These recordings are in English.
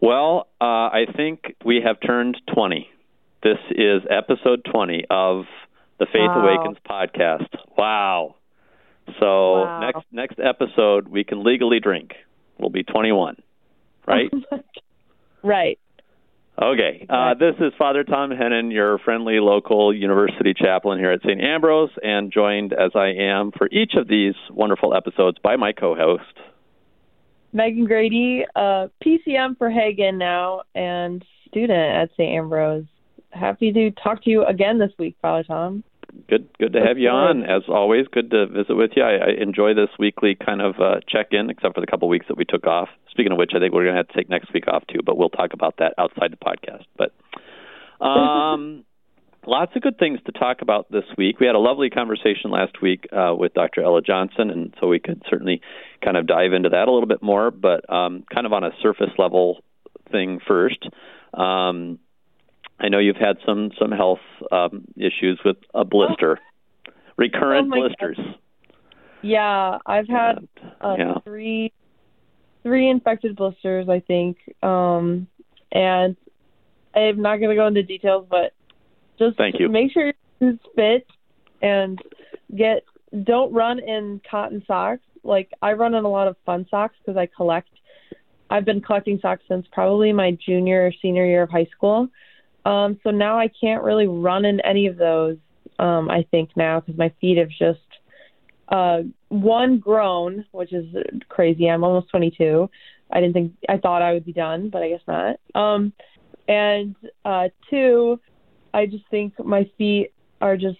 Well, uh, I think we have turned 20. This is episode 20 of the Faith Wow. Awakens podcast. Wow. So Wow. next next episode we can legally drink. We'll be 21. Right? right. Okay. Uh, this is Father Thom Hennen, your friendly local university chaplain here at St. Ambrose, and joined as I am for each of these wonderful episodes by my co-host. Megan Grady, uh, PCM for Hagen now, and student at St. Ambrose. Happy to talk to you again this week, Father Thom. Good, good to have you on. As always, good to visit with you. I, I enjoy this weekly kind of uh, check-in, except for the couple weeks that we took off. Speaking of which, I think we're going to have to take next week off too, but we'll talk about that outside the podcast. But um, lots of good things to talk about this week. We had a lovely conversation last week uh, with Dr. Ella Johnson, and so we could certainly kind of dive into that a little bit more. But um, kind of on a surface level thing first. Um, I know you've had some some health um, issues with a blister, recurrent Oh blisters. Yeah, I've had uh, yeah. three three infected blisters, I think. Um, and I'm not going to go into details, but just Thank you. make sure your shoes fit and get don't run in cotton socks. Like I run in a lot of fun socks because I collect. I've been collecting socks since probably my junior or senior year of high school. Um, so now I can't really run in any of those. Um, I think now because my feet have just uh, one grown, which is crazy. I'm almost 22. I didn't think I thought I would be done, but I guess not. Um, and uh, two, I just think my feet are just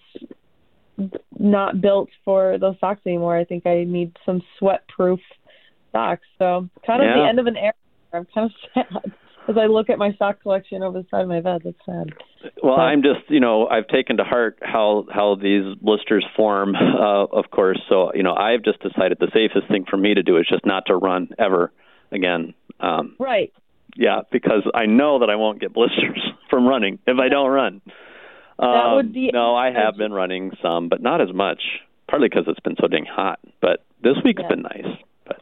not built for those socks anymore. I think I need some sweat-proof socks. So kind of Yeah. the end of an era. I'm kind of sad as I look at my sock collection over the side of my bed. That's sad. Well, I'm just, you know, I've taken to heart how how these blisters form, uh, of course. So, you know, I've just decided the safest thing for me to do is just not to run ever again. Um, Right. Yeah, because I know that I won't get blisters from running if I don't run. That Um, would be- no, I have been running some, but not as much. Partly because it's been so dang hot. But this week's Yeah. been nice. But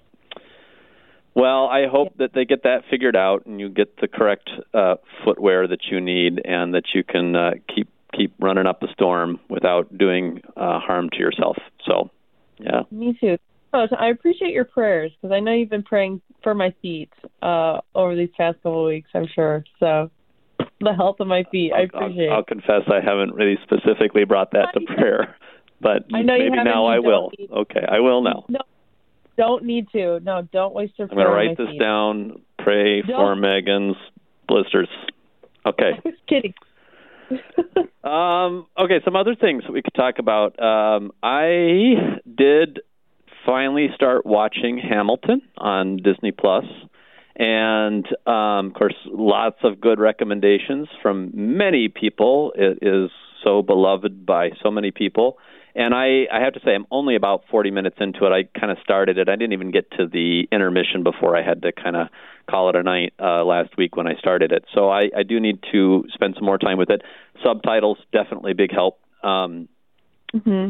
well, I hope that they get that figured out and you get the correct uh, footwear that you need, and that you can uh, keep keep running up a storm without doing uh, harm to yourself. So, yeah. Me too. Oh, so I appreciate your prayers because I know you've been praying for my feet uh, over these past couple of weeks. I'm sure. So the health of my feet, I I'll, appreciate. I'll, I'll confess I haven't really specifically brought that to prayer, but I maybe now I will. need- Okay, I will now. No, don't need to. No, don't waste your I'm going to write this feet. down. Pray Don't. for Megan's blisters. Okay. I was kidding. Um, okay, some other things we could talk about. Um, I did finally start watching Hamilton on Disney Plus, and um, of course, lots of good recommendations from many people. It is so beloved by so many people. And I, I have to say, I'm only about 40 minutes into it. I kind of started it. I didn't even get to the intermission before I had to kind of call it a night uh, last week when I started it. So I, I do need to spend some more time with it. Subtitles definitely big help. Um, hmm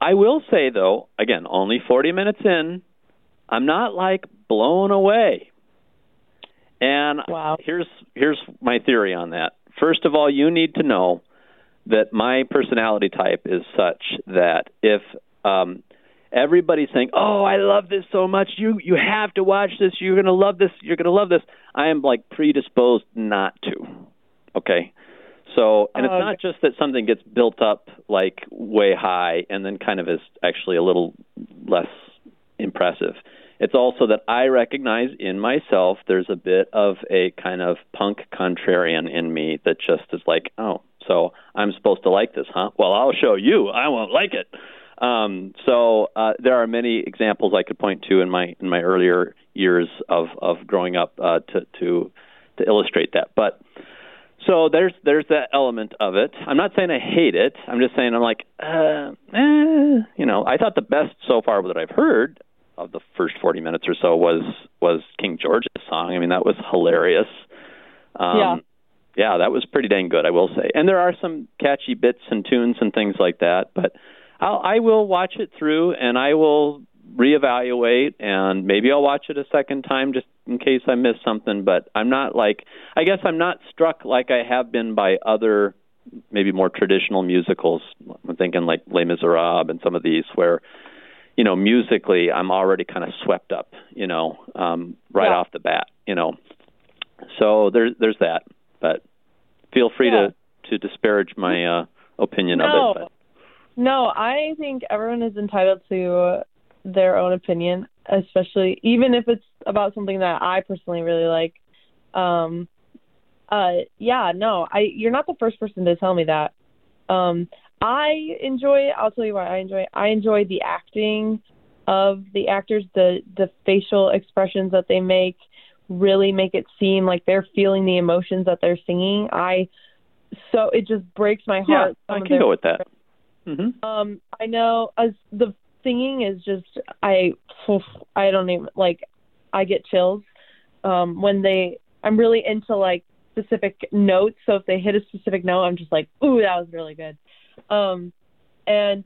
I will say though, again, only 40 minutes in, I'm not like blown away. And Wow. here's here's my theory on that. First of all, you need to know that my personality type is such that if um everybody's saying, "Oh, I love this so much. You you have to watch this. You're going to love this. You're going to love this." I am like predisposed not to. Okay? So, and it's Oh, not just that something gets built up like way high and then kind of is actually a little less impressive. It's also that I recognize in myself there's a bit of a kind of punk contrarian in me that just is like, oh, so I'm supposed to like this, huh? Well, I'll show you. I won't like it. Um, so uh, there are many examples I could point to in my in my earlier years of of growing up uh, to to to illustrate that. But so there's there's that element of it. I'm not saying I hate it. I'm just saying I'm like, uh, eh, you know, I thought the best so far that I've heard of the first 40 minutes or so was was King George's song. I mean, that was hilarious. Um, Yeah. Yeah, that was pretty dang good, I will say. And there are some catchy bits and tunes and things like that, but I'll, I will watch it through and I will reevaluate and maybe I'll watch it a second time just in case I missed something, but I'm not like I guess I'm not struck like I have been by other maybe more traditional musicals. I'm thinking like Les Miserables and some of these where you know musically I'm already kind of swept up, you know, um right Yeah. off the bat, you know. So there's there's that, but feel free Yeah. to to disparage my uh opinion No. of it. But No, I think everyone is entitled to their own opinion, especially even if it's about something that I personally really like. Um uh yeah, no, I you're not the first person to tell me that. Um I enjoy. I'll tell you why I enjoy. I enjoy the acting of the actors, the the facial expressions that they make really make it seem like they're feeling the emotions that they're singing. I so it just breaks my heart. some I can go with that. Mhm. um, I know as the singing is just I I don't even like I get chills um when they I'm really into like specific notes. So if they hit a specific note I'm just like ooh that was really good. Um and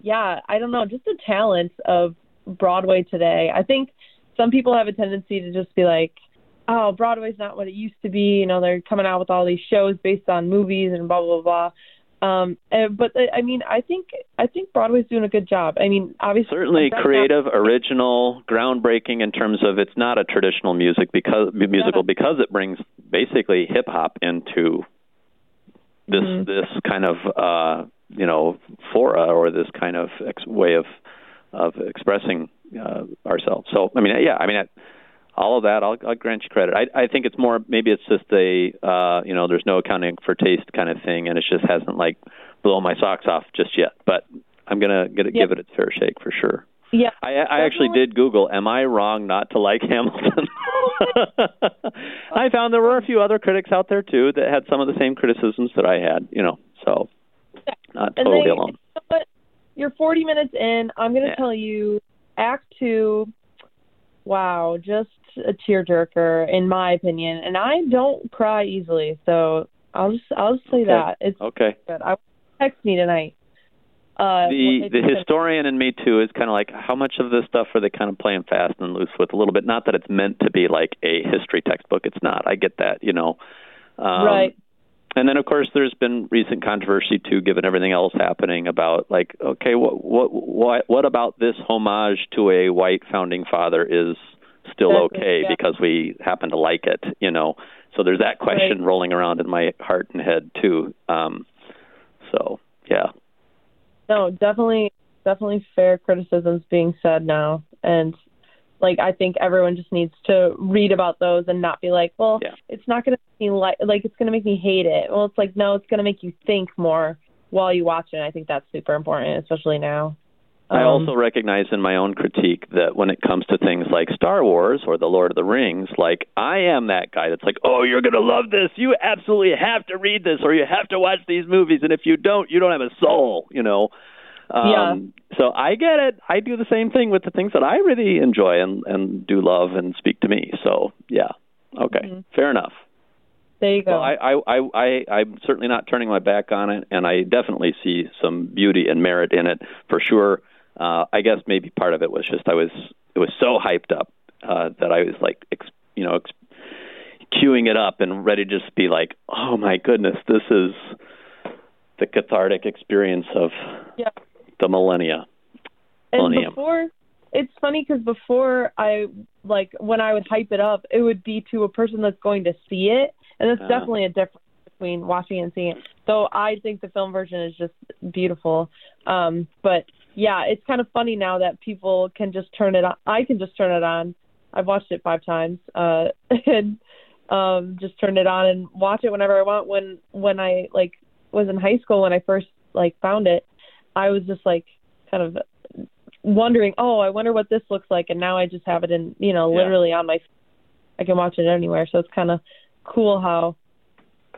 yeah I don't know just the talent of Broadway today. I think some people have a tendency to just be like oh Broadway's not what it used to be. You know they're coming out with all these shows based on movies and blah blah blah um, and, but uh, I mean, I think I think Broadway's doing a good job. I mean, obviously, Certainly creative, original, groundbreaking in terms of it's not a traditional music because musical because it brings basically hip hop into this Mhm. this kind of uh you know fora or this kind of ex- way of of expressing uh, ourselves. So I mean, yeah, I mean. I, all of that, I'll, I'll grant you credit. I, I think it's more maybe it's just a uh, you know there's no accounting for taste kind of thing, and it just hasn't like blown my socks off just yet. But I'm gonna get it, Yeah. give it its fair shake for sure. yeah, I, I actually did Google, am I wrong not to like Hamilton? I found there were a few other critics out there too that had some of the same criticisms that I had, you know, so not and totally they, alone. what? You're 40 minutes in. I'm gonna Yeah. tell you, Act Two. Wow, just a tearjerker in my opinion, and I don't cry easily, so I'll just I'll just say Okay. that it's Okay. good. I text me tonight. Uh, The the historian in me too is kind of like how much of this stuff are they kind of playing fast and loose with a little bit. Not that it's meant to be like a history textbook. It's not. I get that, you know. Um, right. And then, of course, there's been recent controversy too, given everything else happening about like, okay, what what what what about this homage to a white founding father is still Exactly, okay yeah. because we happen to like it, you know? So there's that question Right. rolling around in my heart and head too. Um, so yeah, No, definitely, definitely fair criticisms being said now, and like I think everyone just needs to read about those and not be like, well, Yeah. it's not going to make me like, like it's going to make me hate it. Well, it's like no, it's going to make you think more while you watch it. And I think that's super important, especially now. I Um, also recognize in my own critique that when it comes to things like Star Wars or The Lord of the Rings, like I am that guy that's like, "Oh, you're going to love this. You absolutely have to read this or you have to watch these movies and if you don't, you don't have a soul," you know. Um so I get it. I do the same thing with the things that I really enjoy and and do love and speak to me. So, yeah. Okay. Mhm. Fair enough. there you go. Well, I, I, I, I, I'm certainly not turning my back on it, and I definitely see some beauty and merit in it for sure. Uh, I guess maybe part of it was just I was it was so hyped up uh, that I was like, ex, you know, ex, queuing it up and ready to just be like, oh my goodness, this is the cathartic experience of Yeah. the millennia. and Millennium. before, it's funny because before I like when I would hype it up, it would be to a person that's going to see it, and that's Ah. definitely a difference between watching and seeing it. So I think the film version is just beautiful. Um, but yeah, it's kind of funny now that people can just turn it on. I can just turn it on. I've watched it five times, uh, and um, just turn it on and watch it whenever I want. When when I like was in high school when I first like found it, I was just like kind of wondering, oh, I wonder what this looks like, and now I just have it in, you know, Yeah. literally on my. I can watch it anywhere, so it's kind of cool how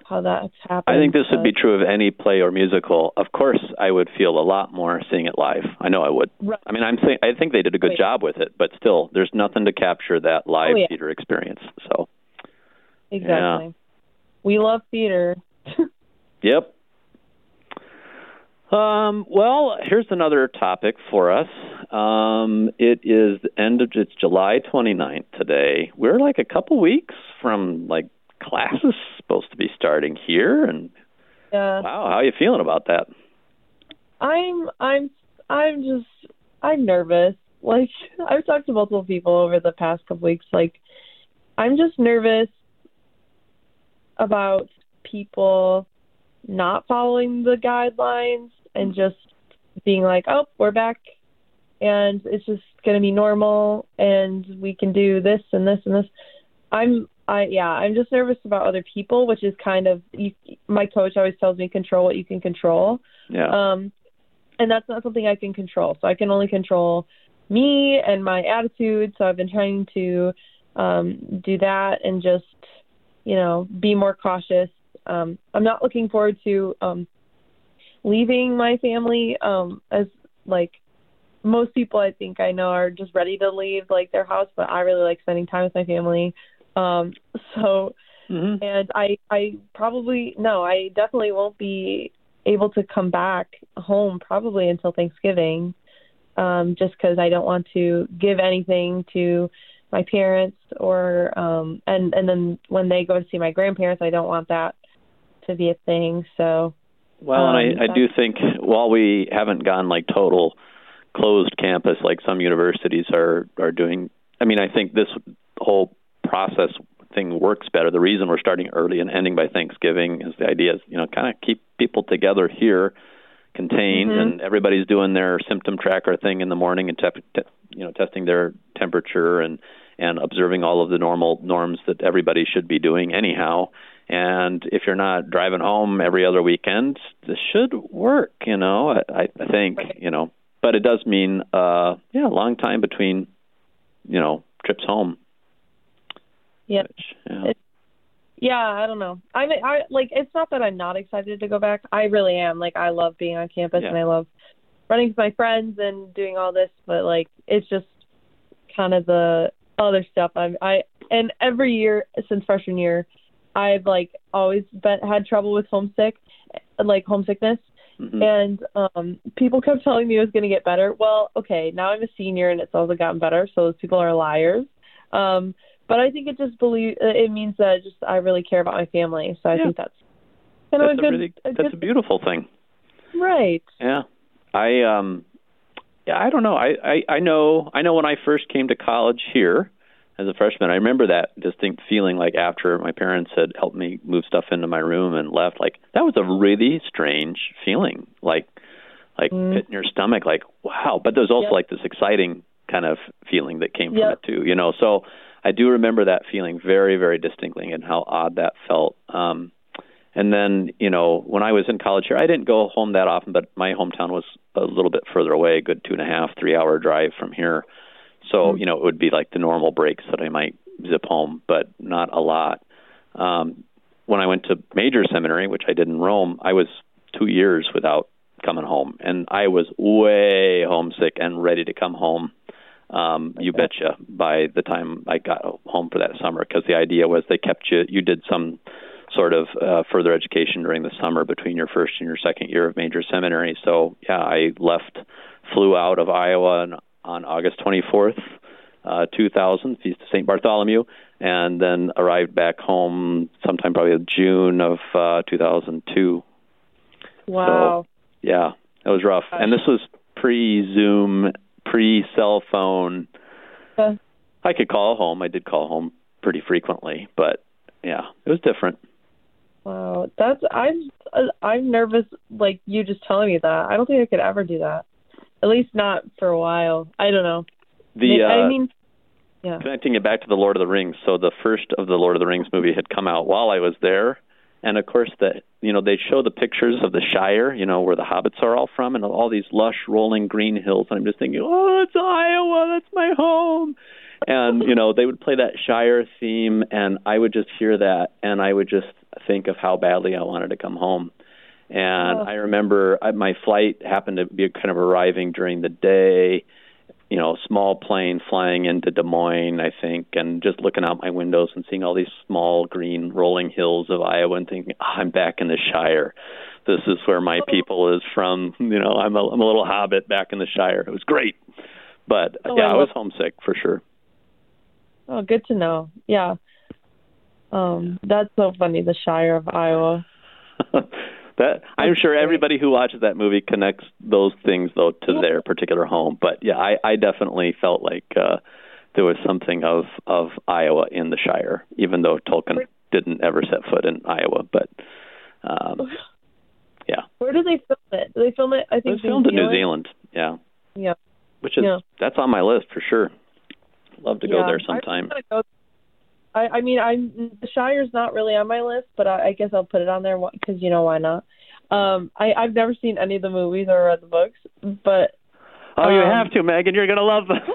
how that's happened. I think this would be true of any play or musical. Of course, I would feel a lot more seeing it live. I know I would. Right. I mean, I'm saying I think they did a good Wait. job with it, but still, there's nothing to capture that live Oh, yeah. theater experience. So, exactly. We love theater. yep. Um, well, here's another topic for us. Um, it is the end of it's July 29th today. We're like a couple weeks from like classes supposed to be starting here, and Yeah. wow, how are you feeling about that? I'm I'm I'm just I'm nervous. Like I've talked to multiple people over the past couple weeks. Like I'm just nervous about people not following the guidelines and mm-hmm. just being like, "Oh, we're back." And it's just going to be normal and we can do this and this and this. I'm I yeah, I'm just nervous about other people, which is kind of you, my coach always tells me control what you can control. Yeah. Um, and that's not something I can control. So I can only control me and my attitude. So I've been trying to um, do that and just, you know, be more cautious. Um, I'm not looking forward to um, leaving my family um, as like most people I think I know are just ready to leave like their house, but I really like spending time with my family. Um, so hmm and I I probably no, I definitely won't be able to come back home probably until Thanksgiving, um, just because I don't want to give anything to my parents or um and and then when they go to see my grandparents, I don't want that to be a thing. So Well, Um, and I, I do think while we haven't gone like total closed campus like some universities are are doing, I mean, I think this whole process thing works better. The reason we're starting early and ending by Thanksgiving is the idea is you know kind of keep people together here, contained, Mhm. and everybody's doing their symptom tracker thing in the morning and te- te- you know testing their temperature and and observing all of the normal norms that everybody should be doing anyhow. And if you're not driving home every other weekend, this should work, you know. I, I think, you know, but it does mean, uh, yeah, a long time between, you know, trips home. Yeah. Which, yeah. It- Yeah, I don't know. I mean, I like it's not that I'm not excited to go back. I really am. Like I love being on campus Yeah. and I love running with my friends and doing all this, but like it's just kind of the other stuff. I'm I and every year since freshman year, I've like always been had trouble with homesick, like homesickness, Mhm. and um people kept telling me it was going to get better. Well, okay, now I'm a senior and it's also gotten better, so those people are liars. Um but I think it just believe it means that just I really care about my family. So I Yeah. think that's kind of that's a good really a that's good a beautiful thing. right. Yeah. I um yeah, I don't know. I, I I know I know when I first came to college here as a freshman, I remember that distinct feeling like after my parents had helped me move stuff into my room and left, like that was a really strange feeling. Like like Mm. pit in your stomach, like, wow. But there's also Yep. like this exciting kind of feeling that came from Yep. it too, you know. So I do remember that feeling very, very distinctly and how odd that felt. Um and then, you know, when I was in college here, I didn't go home that often, but my hometown was a little bit further away, a good two and a half, three hour drive from here. So, Mhm. you know, it would be like the normal breaks that I might zip home, but not a lot. Um, when I went to major seminary, which I did in Rome, I was two years without coming home, and I was way homesick and ready to come home. Um, you betcha. By the time I got home for that summer, because the idea was they kept you. You did some sort of uh, further education during the summer between your first and your second year of major seminary. So yeah, I left, flew out of Iowa on, on August 24th, uh, 2000, Feast of St. Bartholomew, and then arrived back home sometime probably June of uh, 2002. Wow. Yeah, it was rough. And this was pre-Zoom, pre-cell phone. Uh, I could call home. I did call home pretty frequently, but yeah, it was different. wow. That's I'm I'm nervous like you just telling me that. I don't think I could ever do that. At least not for a while. I don't know. The uh, I mean yeah. connecting it back to the Lord of the Rings. So the first of the Lord of the Rings movie had come out while I was there, and of course the you know they show the pictures of the Shire, you know where the hobbits are all from, and all these lush rolling green hills. And I'm just thinking, oh, it's Iowa, that's my home. And you know they would play that Shire theme, and I would just hear that, and I would just think of how badly I wanted to come home. And Oh. I remember I, my flight happened to be kind of arriving during the day you know, small plane flying into Des Moines, I think, and just looking out my windows and seeing all these small green rolling hills of Iowa and thinking, oh, I'm back in the Shire. This is where my people is from. You know, I'm a, I'm a little hobbit back in the Shire. It was great, but Oh, yeah, I I was homesick for sure. Oh, good to know. Yeah. Um, that's so funny. The Shire of Iowa. that I'm sure everybody who watches that movie connects those things though to Yeah. their particular home. But yeah, I, I definitely felt like uh, there was something of of Iowa in the Shire, even though Tolkien didn't ever set foot in Iowa. But um, yeah, Where did they film it? Did they film it? I it think was filmed in New Zealand. Yeah, Yeah. which is Yeah. that's on my list for sure. Love to go there sometime. go- I, I mean, I'm the Shire's not really on my list, but I, I guess I'll put it on there because you know why not. Um, I, I've never seen any of the movies or read the books, but Oh, you um, have to, Megan. You're gonna love them.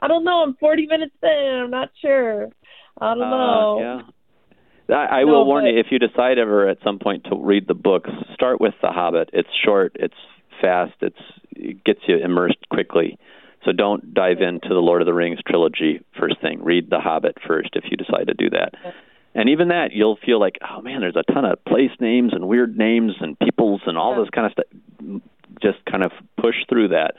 I don't know. I'm 40 minutes in. I'm not sure. I don't know. Uh, yeah. I, I No, will warn but- you if you decide ever at some point to read the books, start with The Hobbit. It's short, it's fast, it's it gets you immersed quickly. So don't dive into the Lord of the Rings trilogy first thing. Read The Hobbit first if you decide to do that. And even that, you'll feel like, oh man, there's a ton of place names and weird names and peoples and all Yeah. this kind of stuff. Just kind of push through that.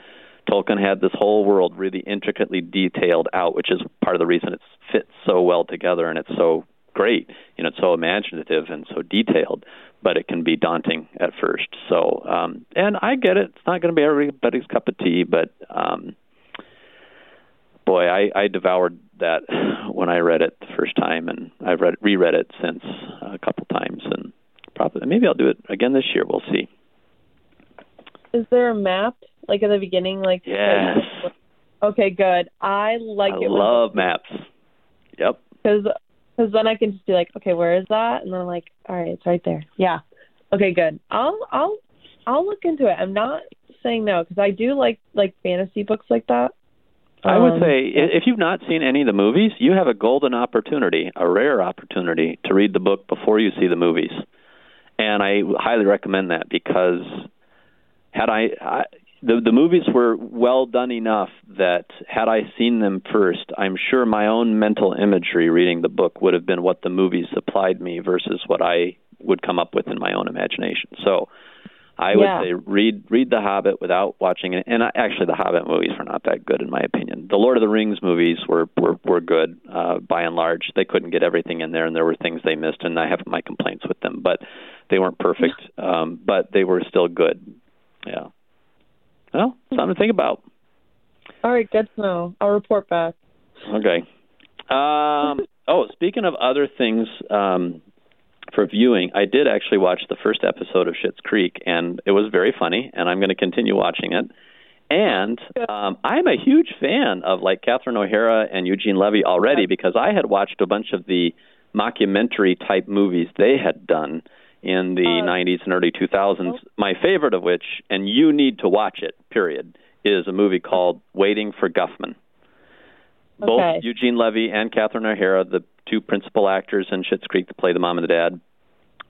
Tolkien had this whole world really intricately detailed out, which is part of the reason it fits so well together and it's so great. You know, it's so imaginative and so detailed, but it can be daunting at first. So, um, and I get it. It's not going to be everybody's cup of tea, but um, boy, I, I devoured that when I read it the first time, and I've read reread it since a couple times, and probably maybe I'll do it again this year. We'll see. Is there a map like at the beginning? Like Yes, Okay, good. I like I it. love maps. Yep. because because then I can just be like, okay, where is that? And then I'm like, all right, it's right there. Yeah. Okay, good. I'll I'll I'll look into it. I'm not saying no because I do like like fantasy books like that. I would Um, say if you've not seen any of the movies, you have a golden opportunity, a rare opportunity to read the book before you see the movies. And I highly recommend that because had I, I the the movies were well done enough that had I seen them first, I'm sure my own mental imagery reading the book would have been what the movies supplied me versus what I would come up with in my own imagination. So I would Yeah. say read read The Hobbit without watching it. And I, actually, the Hobbit movies were not that good in my opinion. The Lord of the Rings movies were were were good uh, by and large. They couldn't get everything in there, and there were things they missed, and I have my complaints with them. But they weren't perfect, um, but they were still good. Yeah. Well, something to think about. All right, good to know. I'll report back. Okay. Um, oh, speaking of other things um, for viewing, I did actually watch the first episode of Schitt's Creek, and it was very funny, and I'm going to continue watching it. And um, I'm a huge fan of like Catherine O'Hara and Eugene Levy already because I had watched a bunch of the mockumentary type movies they had done in the Uh, 90s and early 2000s. My favorite of which, and you need to watch it, period, is a movie called Waiting for Guffman. Both Okay. Eugene Levy and Catherine O'Hara, the two principal actors in Schitt's Creek that play the mom and the dad,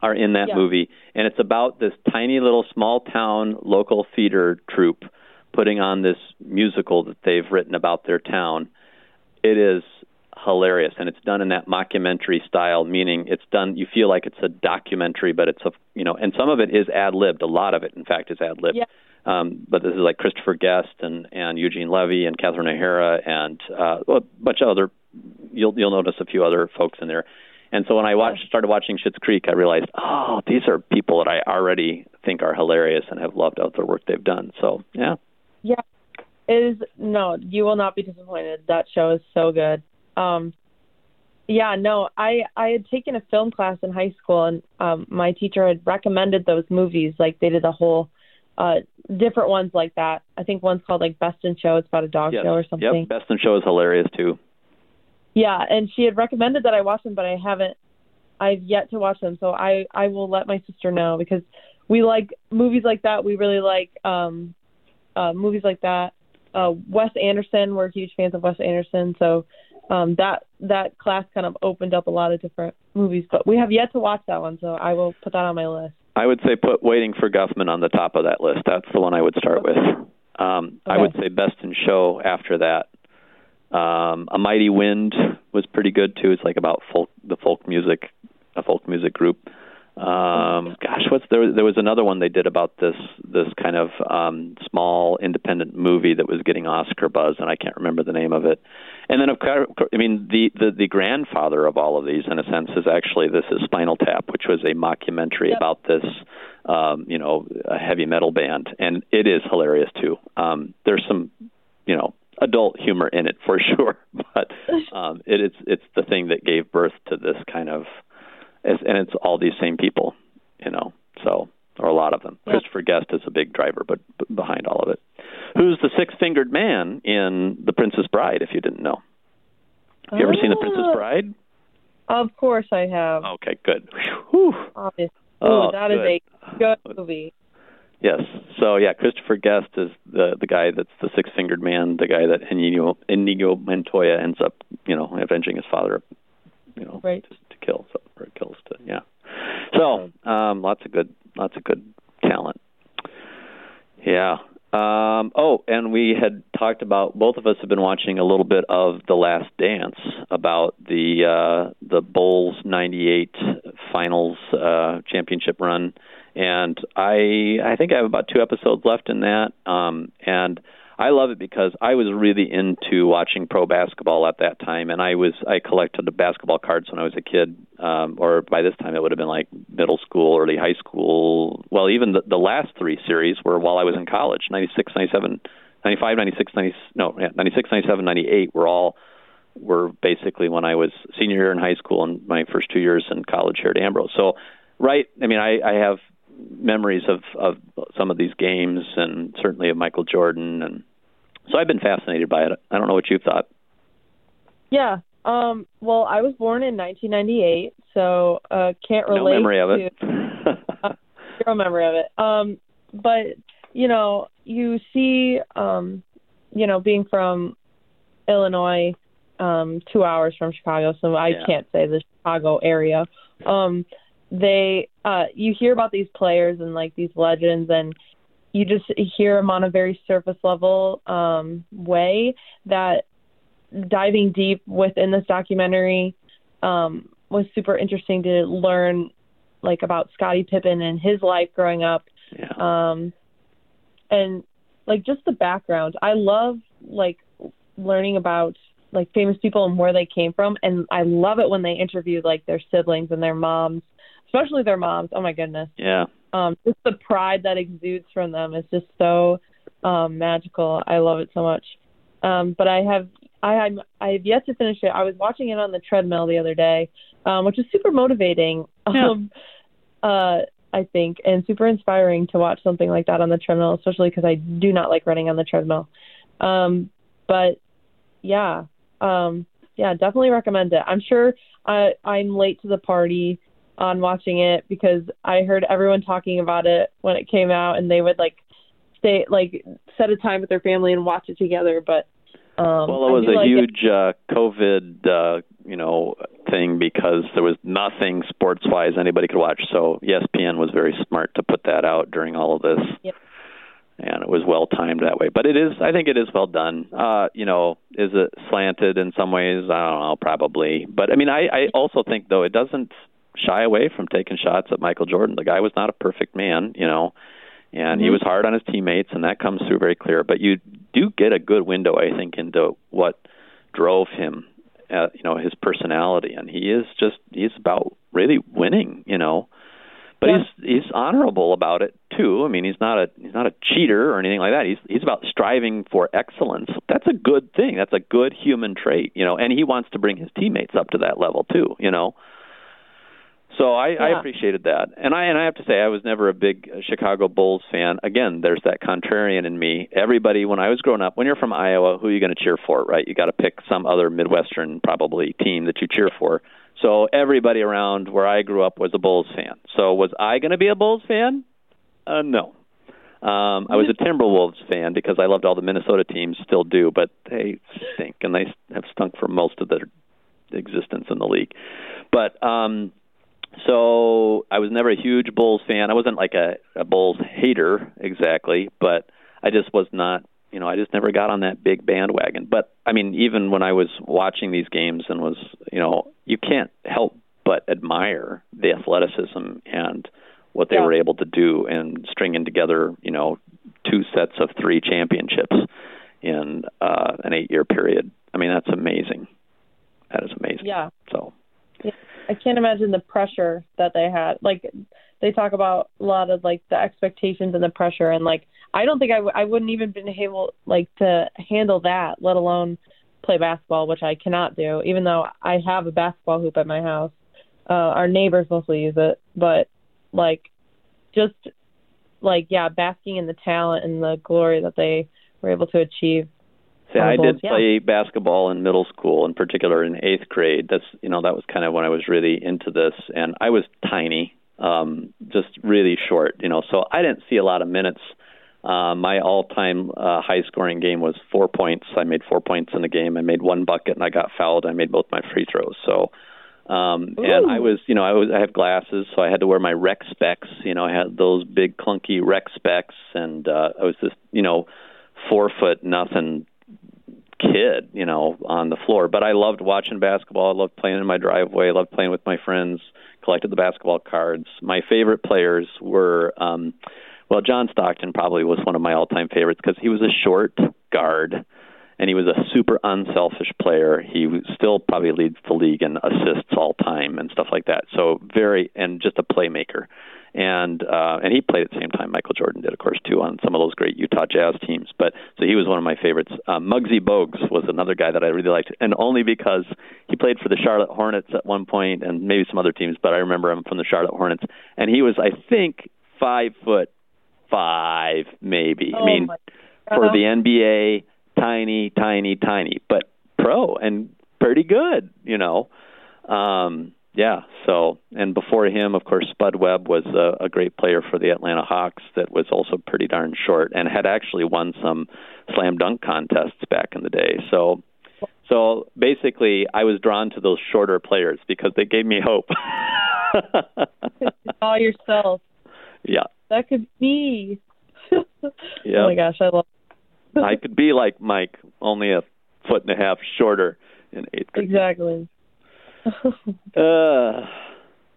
are in that Yeah. movie, and it's about this tiny little small town local theater troupe putting on this musical that they've written about their town. It is hilarious, and it's done in that mockumentary style, meaning it's done. You feel like it's a documentary, but it's a you know, and some of it is ad libbed. A lot of it, in fact, is ad libbed. Yeah. Um, but this is like Christopher Guest and and Eugene Levy and Catherine O'Hara and uh, a bunch of other. You'll you'll notice a few other folks in there. And so when I watched started watching Schitt's Creek, I realized, oh, these are people that I already think are hilarious and have loved out their work they've done. So yeah, Yeah. It is no, you will not be disappointed. That show is so good. Um yeah, no, I I had taken a film class in high school and um my teacher had recommended those movies. Like they did a whole uh different ones like that. I think one's called like Best in Show, it's about a dog yes. show or something. Yep, Best in Show is hilarious too. Yeah, and she had recommended that I watch them, but I haven't. I've yet to watch them, so I I will let my sister know because we like movies like that. We really like um uh movies like that. Uh Wes Anderson, we're huge fans of Wes Anderson, so um that that class kind of opened up a lot of different movies, but we have yet to watch that one, so I will put that on my list. I would say put Waiting for Guffman on the top of that list. That's the one I would start with. Um, I would say Best in Show after that. Um, a Mighty Wind was pretty good too. It's like about folk, the folk music, a folk music group. Um, gosh what's there was another one they did about this this kind of um, small independent movie that was getting Oscar buzz, and I can't remember the name of it. And then, of course, I mean, the, the the grandfather of all of these, in a sense, is actually this is Spinal Tap, which was a mockumentary yep. about this, um, you know, a heavy metal band, and it is hilarious too. Um, there's some, you know, adult humor in it for sure, but um, it, it's it's the thing that gave birth to this kind of, and it's all these same people, you know. So or a lot of them. Yeah. Christopher Guest is a big driver, but, but behind all of it, who's the six-fingered man in The Princess Bride? If you didn't know, have you ever seen The Princess oh. Bride? Of course, I have. Okay, good. Whew. Obviously, oh, that good. is a good movie. Yes. So yeah, Christopher Guest is the the guy that's the six fingered man, the guy that Inigo Inigo Montoya ends up, you know, avenging his father, you know, right. To, to kill so or kills to yeah. So um, lots of good lots of good talent. Yeah. Um, oh, and we had talked about both of us have been watching a little bit of The Last Dance about the uh, the Bulls '98 Finals uh, championship run, and I I think I have about two episodes left in that, um, and I love it because I was really into watching pro basketball at that time, and I was I collected the basketball cards when I was a kid, um, or by this time it would have been like middle school, early high school. Well, even the, the last three series were while I was in college, 96, 97, 95, 96, 90, no, yeah, 96, 97, 98 were all were basically when I was senior year in high school and my first two years in college here at Ambrose. So, right, I mean, I, I have memories of of some of these games and certainly of Michael Jordan and so I've been fascinated by it. I don't know what you've thought. Yeah. Um well, I was born in 1998, so uh can't relate no memory of it. To, uh, zero memory of it. Um but you know, you see um you know, being from Illinois um 2 hours from Chicago, so I yeah. can't say the Chicago area. Um they uh you hear about these players and like these legends and you just hear them on a very surface level um way that diving deep within this documentary um was super interesting to learn like about Scottie Pippen and his life growing up. Yeah. Um and like just the background. I love like learning about like famous people and where they came from and I love it when they interview like their siblings and their moms especially their moms. Oh my goodness. Yeah. Um, just the pride that exudes from them is just so um, magical. I love it so much. Um, but I have I I'm, I have yet to finish it. I was watching it on the treadmill the other day, um, which is super motivating. Yeah. Um, uh, I think, and super inspiring to watch something like that on the treadmill, especially because I do not like running on the treadmill. Um, but yeah, um, yeah, definitely recommend it. I'm sure I, I'm late to the party on watching it because I heard everyone talking about it when it came out, and they would like stay like set a time with their family and watch it together. But um, well, it was a like huge it. uh, COVID, uh, you know, thing because there was nothing sports-wise anybody could watch. So ESPN was very smart to put that out during all of this. Yep. And it was well timed that way, but it is. I think it is well done. Uh, you know, is it slanted in some ways? I don't know, probably. But I mean, I, I also think though it doesn't shy away from taking shots at Michael Jordan. The guy was not a perfect man, you know, and mm-hmm. he was hard on his teammates, and that comes through very clear. But you do get a good window, I think, into what drove him, uh, you know, his personality, and he is just he's about really winning, you know. But yeah. he's he's honorable about it too. I mean, he's not a he's not a cheater or anything like that. He's he's about striving for excellence. That's a good thing. That's a good human trait, you know. And he wants to bring his teammates up to that level too, you know. So I, yeah. I appreciated that, and I and I have to say I was never a big Chicago Bulls fan. Again, there's that contrarian in me. Everybody, when I was growing up, when you're from Iowa, who are you going to cheer for, right? You got to pick some other Midwestern probably team that you cheer for. So everybody around where I grew up was a Bulls fan. So was I going to be a Bulls fan? Uh, no. Um, I was a Timberwolves fan because I loved all the Minnesota teams, still do, but they stink and they have stunk for most of their existence in the league. But um, so I was never a huge Bulls fan. I wasn't like a, a Bulls hater exactly, but I just was not. You know, I just never got on that big bandwagon. But I mean, even when I was watching these games and was, you know, you can't help but admire the athleticism and what they Yeah. were able to do and stringing together, you know, two sets of three championships in uh, an eight-year period. I mean, that's amazing. That is amazing. Yeah. So I can't imagine the pressure that they had. Like they talk about a lot of like the expectations and the pressure, and like I don't think I, w- I wouldn't even been able like to handle that, let alone play basketball, which I cannot do. Even though I have a basketball hoop at my house, uh, our neighbors mostly use it, but like just like yeah, basking in the talent and the glory that they were able to achieve. See, I did yeah. play basketball in middle school, in particular in eighth grade. That's you know that was kind of when I was really into this, and I was tiny, um, just really short, you know. So I didn't see a lot of minutes. Uh, my all-time uh, high-scoring game was four points. I made four points in the game. I made one bucket, and I got fouled. I made both my free throws. So, um, and I was, you know, I was I have glasses, so I had to wear my rec specs. You know, I had those big clunky rec specs, and uh, I was just, you know, four foot nothing kid, you know, on the floor. But I loved watching basketball. I loved playing in my driveway. I loved playing with my friends. Collected the basketball cards. My favorite players were, um, well, John Stockton probably was one of my all-time favorites because he was a short guard, and he was a super unselfish player. He still probably leads the league in assists all time and stuff like that. So very and just a playmaker and uh, and he played at the same time Michael Jordan did, of course, too, on some of those great Utah Jazz teams. But so he was one of my favorites. Uh, Muggsy Bogues was another guy that I really liked, and only because he played for the Charlotte Hornets at one point, and maybe some other teams. But I remember him from the Charlotte Hornets, and he was, I think, five foot five, maybe. Oh I mean, for the NBA, tiny, tiny, tiny, but pro and pretty good, you know. Um, yeah, so and before him, of course, Spud Webb was a, a great player for the Atlanta Hawks that was also pretty darn short and had actually won some slam dunk contests back in the day. So so basically I was drawn to those shorter players because they gave me hope. all yourself. yeah. That could be. Yeah. Oh my gosh, I love. I could be like Mike, only a foot and a half shorter in eighth grade. exactly. Uh,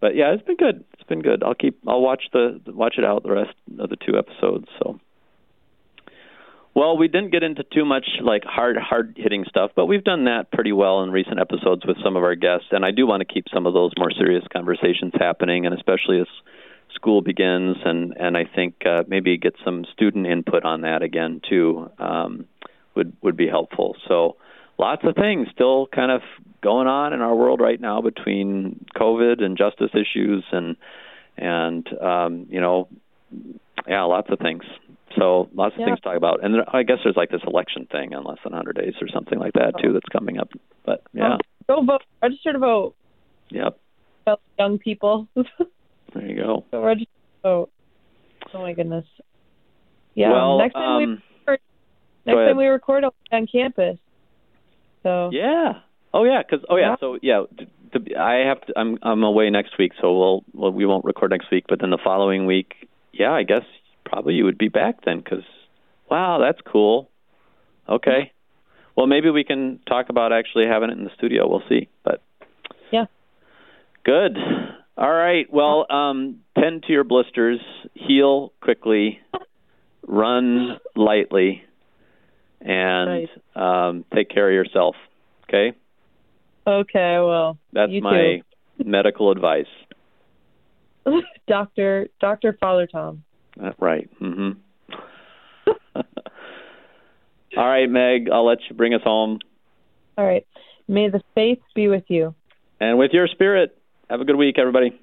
but yeah, it's been good. It's been good. I'll keep. I'll watch the watch it out the rest of the two episodes. So. Well, we didn't get into too much like hard hard hitting stuff, but we've done that pretty well in recent episodes with some of our guests, and I do want to keep some of those more serious conversations happening, and especially as school begins, and and I think uh, maybe get some student input on that again too um, would would be helpful. So lots of things still kind of going on in our world right now between COVID and justice issues and and um, you know yeah lots of things. So lots of Yeah. things to talk about, and there, I guess there's like this election thing in less than 100 days or something like that too that's coming up. But yeah, Go vote. Register to vote. yep, Young people. there you go. Go register to vote. Oh my goodness. Yeah. well, next time we um, next time we record on campus. So Yeah. Oh yeah, 'cause oh yeah. Yeah. So yeah, t- to, I have to. I'm I'm away next week, so we'll well we won't record next week. But then the following week, yeah, I guess probably you would be back then 'cause wow, that's cool. Okay. Well, maybe we can talk about actually having it in the studio. We'll see. But Yeah. Good. All right. Well, um, tend to your blisters. Heal quickly. Run lightly. And um, take care of yourself. Okay. okay, well. That's my medical advice. Doctor Doctor Father Thom. Uh, right. hmm All right, Meg. I'll let you bring us home. All right. May the faith be with you. And with your spirit, have a good week, everybody.